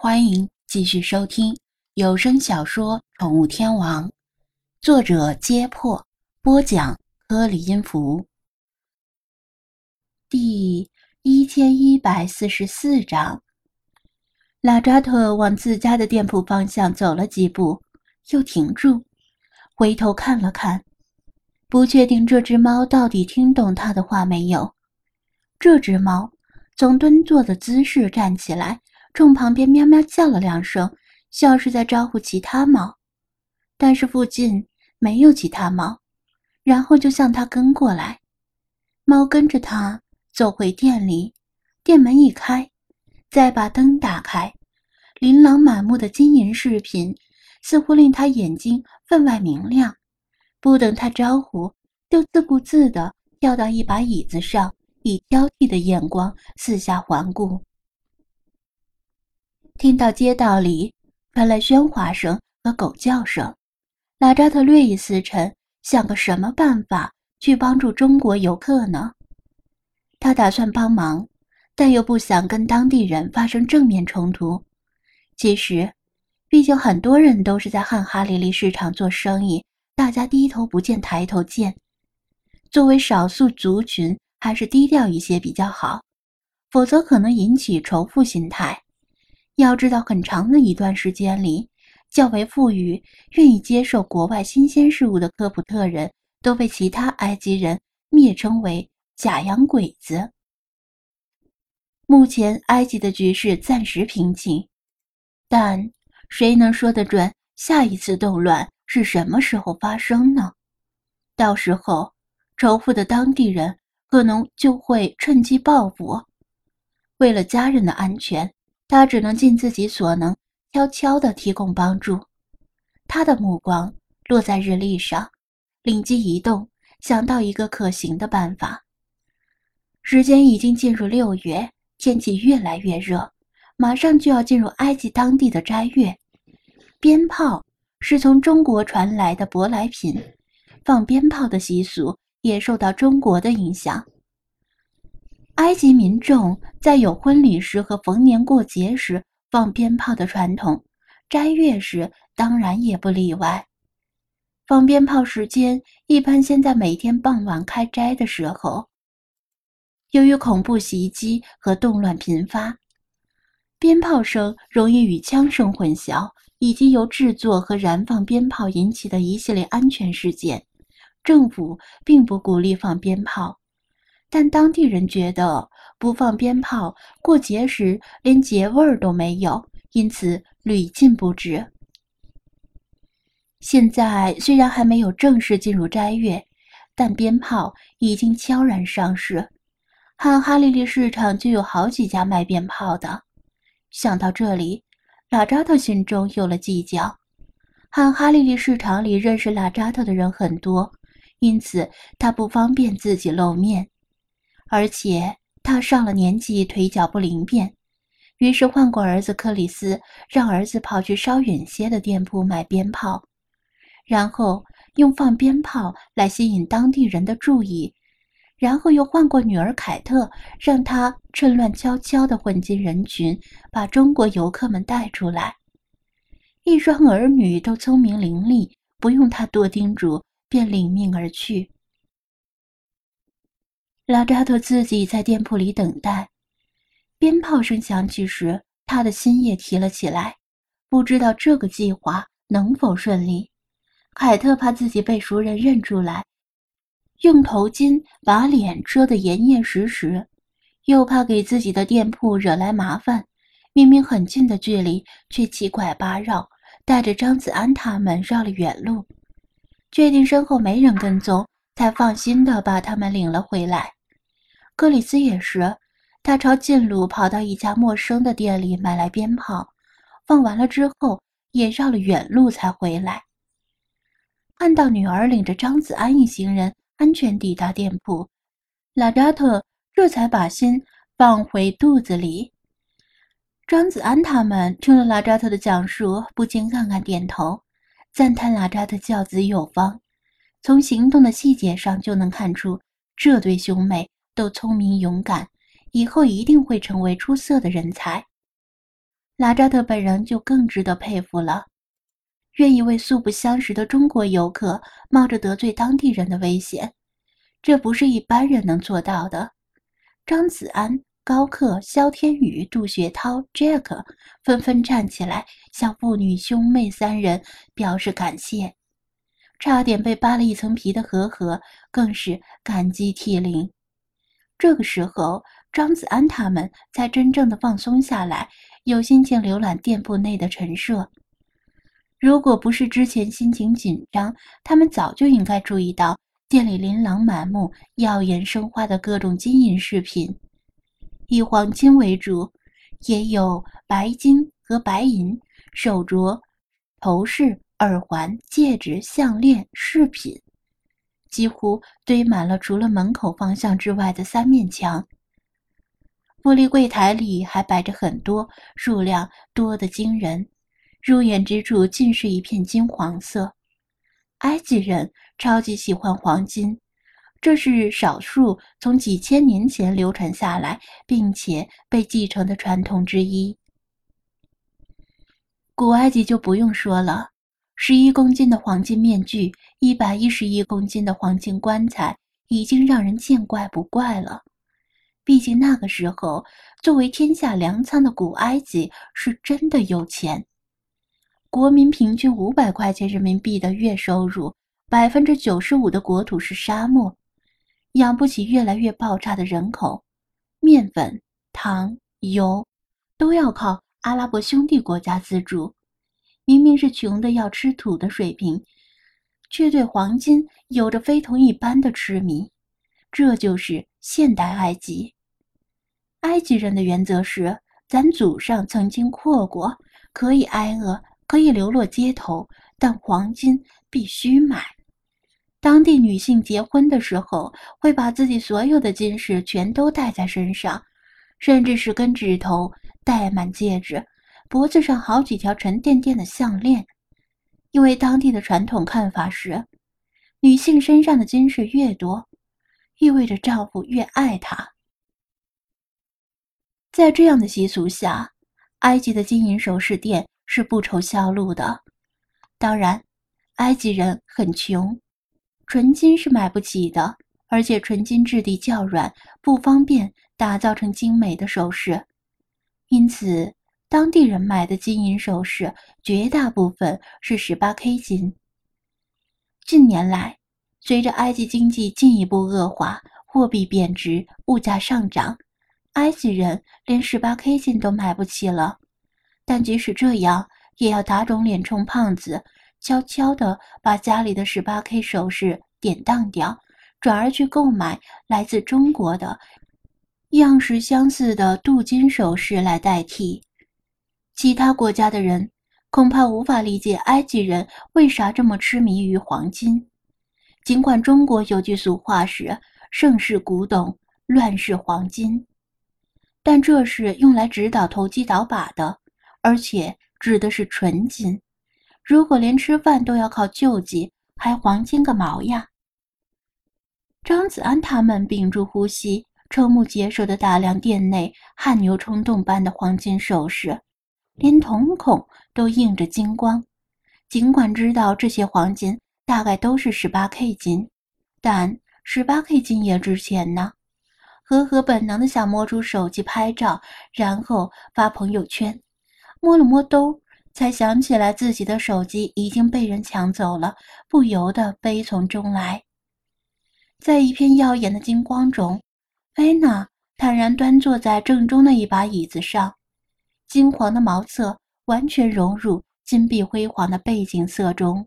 欢迎继续收听有声小说《宠物天王》，作者：揭破，播讲：颗粒音符，第一千一百四十四章。拉扎特往自家的店铺方向走了几步，又停住，回头看了看，不确定这只猫到底听懂他的话没有。这只猫从蹲坐的姿势站起来。冲旁边喵喵叫了两声，像是在招呼其他猫，但是附近没有其他猫，然后就向他跟过来。猫跟着他走回店里，店门一开，再把灯打开，琳琅满目的金银饰品似乎令他眼睛分外明亮。不等他招呼，就自顾自地跳到一把椅子上，以挑剔的眼光四下环顾。听到街道里传来喧哗声和狗叫声，拉扎特略一思忖，想个什么办法去帮助中国游客呢？他打算帮忙，但又不想跟当地人发生正面冲突。其实，毕竟很多人都是在汉哈利利市场做生意，大家低头不见抬头见。作为少数族群，还是低调一些比较好，否则可能引起仇富心态。要知道，很长的一段时间里，较为富裕、愿意接受国外新鲜事物的科普特人都被其他埃及人蔑称为“假洋鬼子”。目前，埃及的局势暂时平静，但谁能说得准下一次动乱是什么时候发生呢？到时候，仇富的当地人可能就会趁机报复。为了家人的安全。他只能尽自己所能，悄悄地提供帮助。他的目光落在日历上，灵机一动，想到一个可行的办法。时间已经进入六月，天气越来越热，马上就要进入埃及当地的斋月。鞭炮是从中国传来的舶来品，放鞭炮的习俗也受到中国的影响。埃及民众在有婚礼时和逢年过节时放鞭炮的传统，斋月时当然也不例外。放鞭炮时间一般先在每天傍晚开斋的时候。由于恐怖袭击和动乱频发，鞭炮声容易与枪声混淆，以及由制作和燃放鞭炮引起的一系列安全事件，政府并不鼓励放鞭炮。但当地人觉得不放鞭炮，过节时连节味儿都没有，因此屡禁不止。现在虽然还没有正式进入斋月，但鞭炮已经悄然上市。汉哈利利市场就有好几家卖鞭炮的。想到这里，拉扎特心中有了计较。汉哈利利市场里认识拉扎特的人很多，因此他不方便自己露面。而且他上了年纪，腿脚不灵便，于是换过儿子克里斯，让儿子跑去稍远些的店铺买鞭炮，然后用放鞭炮来吸引当地人的注意，然后又换过女儿凯特，让她趁乱悄悄地混进人群，把中国游客们带出来。一双儿女都聪明伶俐，不用他多叮嘱，便领命而去。拉扎特自己在店铺里等待，鞭炮声响起时，他的心也提了起来，不知道这个计划能否顺利。凯特怕自己被熟人认出来，用头巾把脸遮得严严实实，又怕给自己的店铺惹来麻烦，明明很近的距离，却七拐八绕，带着张子安他们绕了远路，确定身后没人跟踪，才放心的把他们领了回来。克里斯也是，他朝近路跑到一家陌生的店里买来鞭炮，放完了之后也绕了远路才回来。看到女儿领着张子安一行人安全抵达店铺，拉扎特这才把心放回肚子里。张子安他们听了拉扎特的讲述，不禁暗暗点头，赞叹拉扎特教子有方。从行动的细节上就能看出，这对兄妹。都聪明勇敢，以后一定会成为出色的人才。拉扎特本人就更值得佩服了，愿意为素不相识的中国游客冒着得罪当地人的危险，这不是一般人能做到的。张子安。高克、肖天宇、杜雪涛、Jack 纷纷站起来，向父女兄妹三人表示感谢。差点被扒了一层皮的和和更是感激涕零。这个时候，张子安他们才真正的放松下来，有心情浏览店铺内的陈设。如果不是之前心情紧张，他们早就应该注意到店里琳琅满目、耀眼生花的各种金银饰品。以黄金为主，也有白金和白银手镯、头饰、耳环、戒指、项链、饰品，几乎堆满了除了门口方向之外的三面墙。玻璃柜台里还摆着很多，数量多得惊人，入眼之处尽是一片金黄色。埃及人超级喜欢黄金。这是少数从几千年前流传下来并且被继承的传统之一。古埃及就不用说了，十一公斤的黄金面具，一百一十一公斤的黄金棺材，已经让人见怪不怪了。毕竟那个时候，作为天下粮仓的古埃及是真的有钱，国民平均五百块钱人民币的月收入，百分之九十五的国土是沙漠。养不起越来越爆炸的人口，面粉、糖、油都要靠阿拉伯兄弟国家资助。明明是穷的要吃土的水平，却对黄金有着非同一般的痴迷。这就是现代埃及。埃及人的原则是：咱祖上曾经阔过，可以挨饿，可以流落街头，但黄金必须买。当地女性结婚的时候，会把自己所有的金饰全都戴在身上，甚至是根指头戴满戒指，脖子上好几条沉甸甸的项链。因为当地的传统看法是，女性身上的金饰越多，意味着丈夫越爱她。在这样的习俗下，埃及的金银首饰店是不愁销路的。当然，埃及人很穷。纯金是买不起的，而且纯金质地较软，不方便打造成精美的首饰，因此当地人买的金银首饰绝大部分是十八 K 金。近年来，随着埃及经济进一步恶化，货币贬值，物价上涨，埃及人连十八 K 金都买不起了。但即使这样，也要打肿脸充胖子。悄悄地把家里的十八 K 首饰典当掉，转而去购买来自中国的样式相似的镀金首饰来代替。其他国家的人恐怕无法理解埃及人为啥这么痴迷于黄金。尽管中国有句俗话是“盛世古董，乱世黄金”，但这是用来指导投机倒把的，而且指的是纯金。如果连吃饭都要靠救济，还黄金个毛呀！张子安他们屏住呼吸，瞠目结舌的打量店内汗牛充栋般的黄金首饰，连瞳孔都映着金光。尽管知道这些黄金大概都是十八 K 金，但十八 K 金也值钱呢。和和本能的想摸出手机拍照，然后发朋友圈，摸了摸兜。才想起来自己的手机已经被人抢走了，不由得悲从中来。在一片耀眼的金光中，菲娜坦然端坐在正中的一把椅子上，金黄的毛色完全融入金碧辉煌的背景色中。